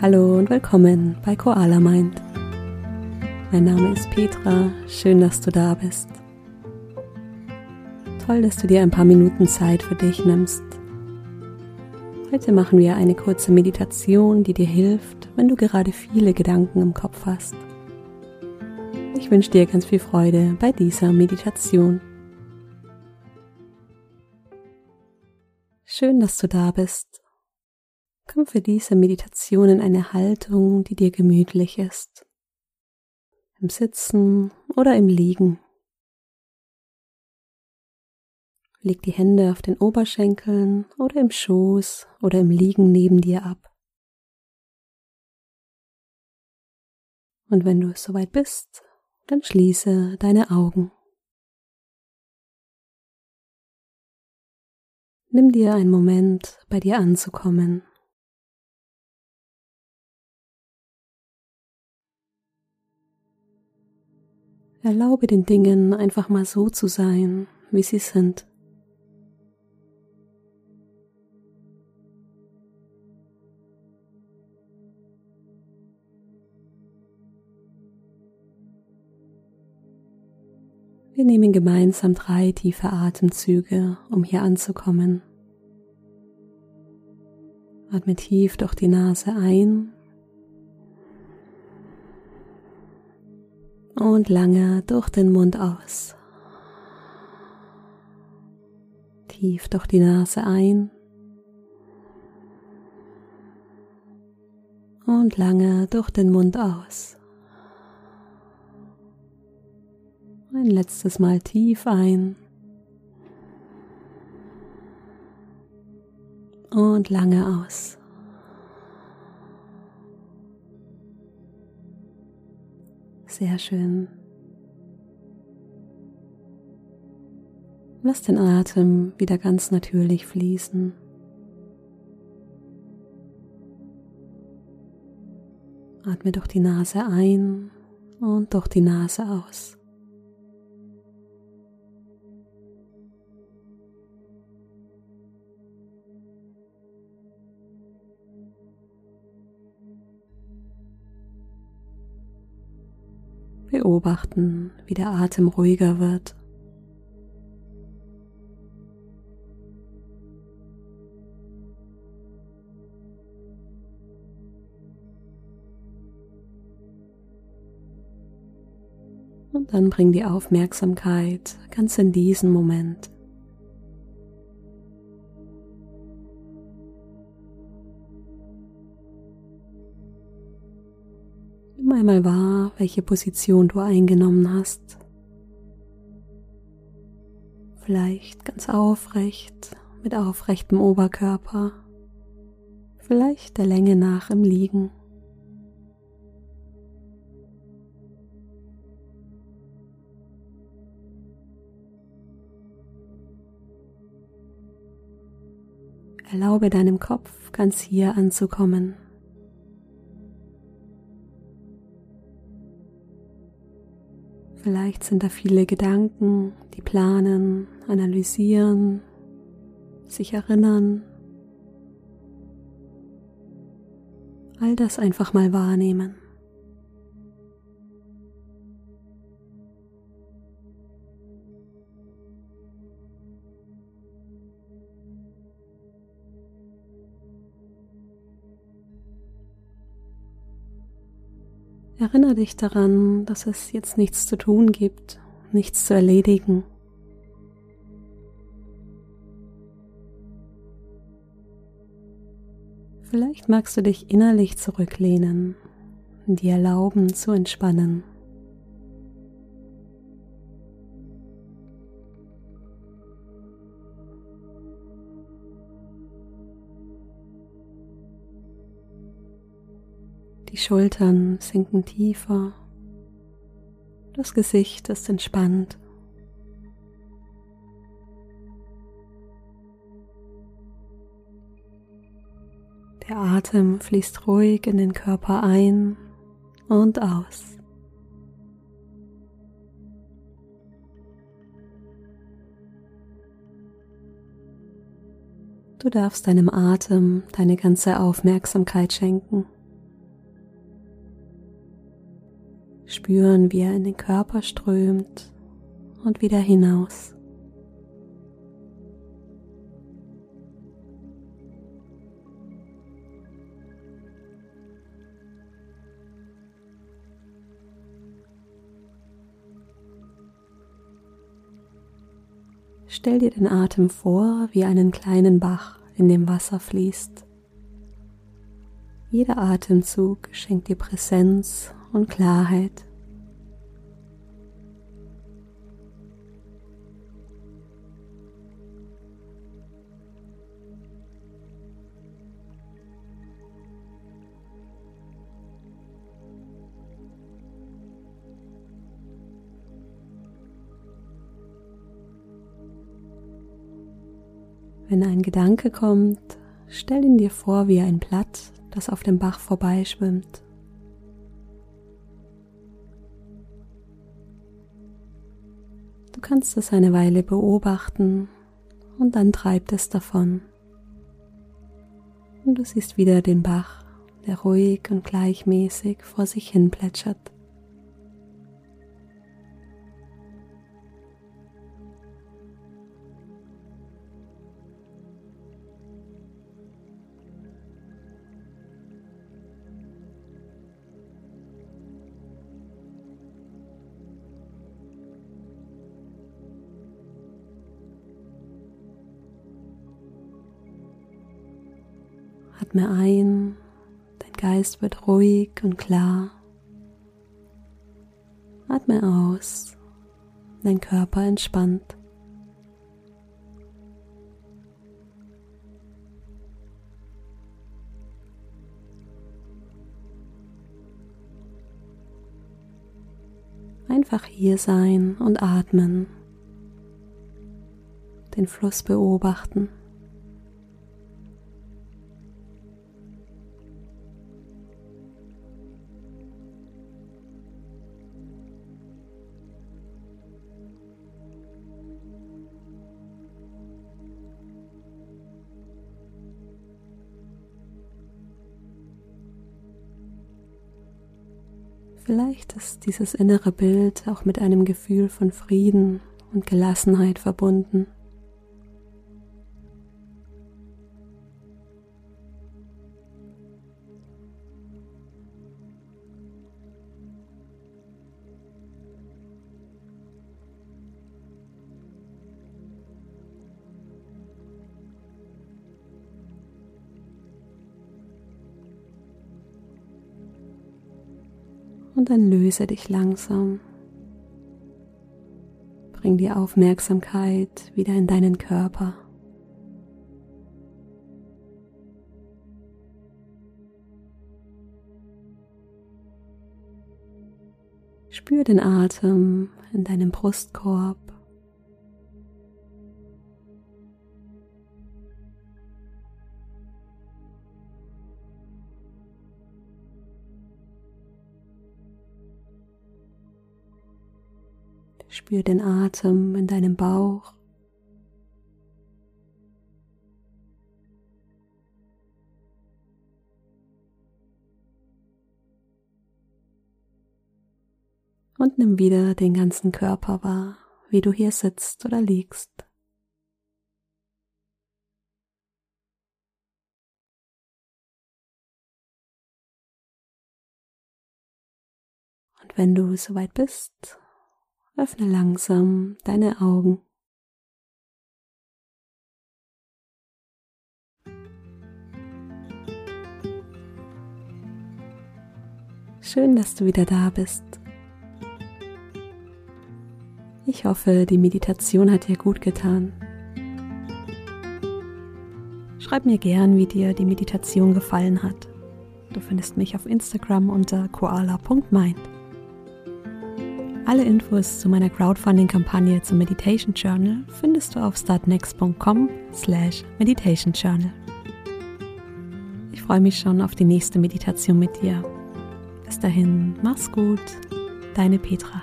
Hallo und willkommen bei Koala Mind. Mein Name ist Petra, schön, dass du da bist. Toll, dass du dir ein paar Minuten Zeit für dich nimmst. Heute machen wir eine kurze Meditation, die dir hilft, wenn du gerade viele Gedanken im Kopf hast. Ich wünsche dir ganz viel Freude bei dieser Meditation. Schön, dass du da bist Komm für diese Meditation in eine Haltung, die dir gemütlich ist. Im Sitzen oder im Liegen. Leg die Hände auf den Oberschenkeln oder im Schoß oder im Liegen neben dir ab. Und wenn du soweit bist, dann schließe deine Augen. Nimm dir einen Moment, bei dir anzukommen. Erlaube den Dingen einfach mal so zu sein, wie sie sind. Wir nehmen gemeinsam drei tiefe Atemzüge, um hier anzukommen. Atme tief durch die Nase ein und lange durch den Mund aus. Tief durch die Nase ein und lange durch den Mund aus. Ein letztes Mal tief ein und lange aus. Sehr schön. Lass den Atem wieder ganz natürlich fließen. Atme durch die Nase ein und durch die Nase aus. Beobachten, wie der Atem ruhiger wird. Und dann bring die Aufmerksamkeit ganz in diesen Moment. Einmal wahr, welche Position du eingenommen hast. Vielleicht ganz aufrecht mit aufrechtem Oberkörper, vielleicht der Länge nach im Liegen. Erlaube deinem Kopf ganz hier anzukommen. Vielleicht sind da viele Gedanken, die planen, analysieren, sich erinnern. All das einfach mal wahrnehmen. Erinnere dich daran, dass es jetzt nichts zu tun gibt, nichts zu erledigen. Vielleicht magst du dich innerlich zurücklehnen dir erlauben zu entspannen. Die Schultern sinken tiefer. Das Gesicht ist entspannt. Der Atem fließt ruhig in den Körper ein und aus. Du darfst deinem Atem deine ganze Aufmerksamkeit schenken. Spüren, wie er in den Körper strömt und wieder hinaus. Stell dir den Atem vor wie einen kleinen Bach, in dem Wasser fließt. Jeder Atemzug schenkt dir Präsenz und Klarheit. Wenn ein Gedanke kommt, stell ihn dir vor wie ein Blatt, das auf dem Bach vorbeischwimmt. Du kannst es eine Weile beobachten und dann treibt es davon. Und du siehst wieder den Bach, der ruhig und gleichmäßig vor sich hin plätschert. Atme ein, dein Geist wird ruhig und klar. Atme aus, dein Körper entspannt. Einfach hier sein und atmen, den Fluss beobachten. Vielleicht ist dieses innere Bild auch mit einem Gefühl von Frieden und Gelassenheit verbunden. Und dann löse dich langsam. Bring die Aufmerksamkeit wieder in deinen Körper. Spür den Atem in deinem Brustkorb. Spür den Atem in deinem Bauch. Und nimm wieder den ganzen Körper wahr, wie du hier sitzt oder liegst. Und wenn du soweit bist, Öffne langsam deine Augen. Schön, dass du wieder da bist. Ich hoffe, die Meditation hat dir gut getan. Schreib mir gern, wie dir die Meditation gefallen hat. Du findest mich auf Instagram unter koala.mind. Alle Infos zu meiner Crowdfunding-Kampagne zum Meditation Journal findest du auf startnext.com slash meditation journal. Ich freue mich schon auf die nächste Meditation mit dir. Bis dahin, mach's gut, deine Petra.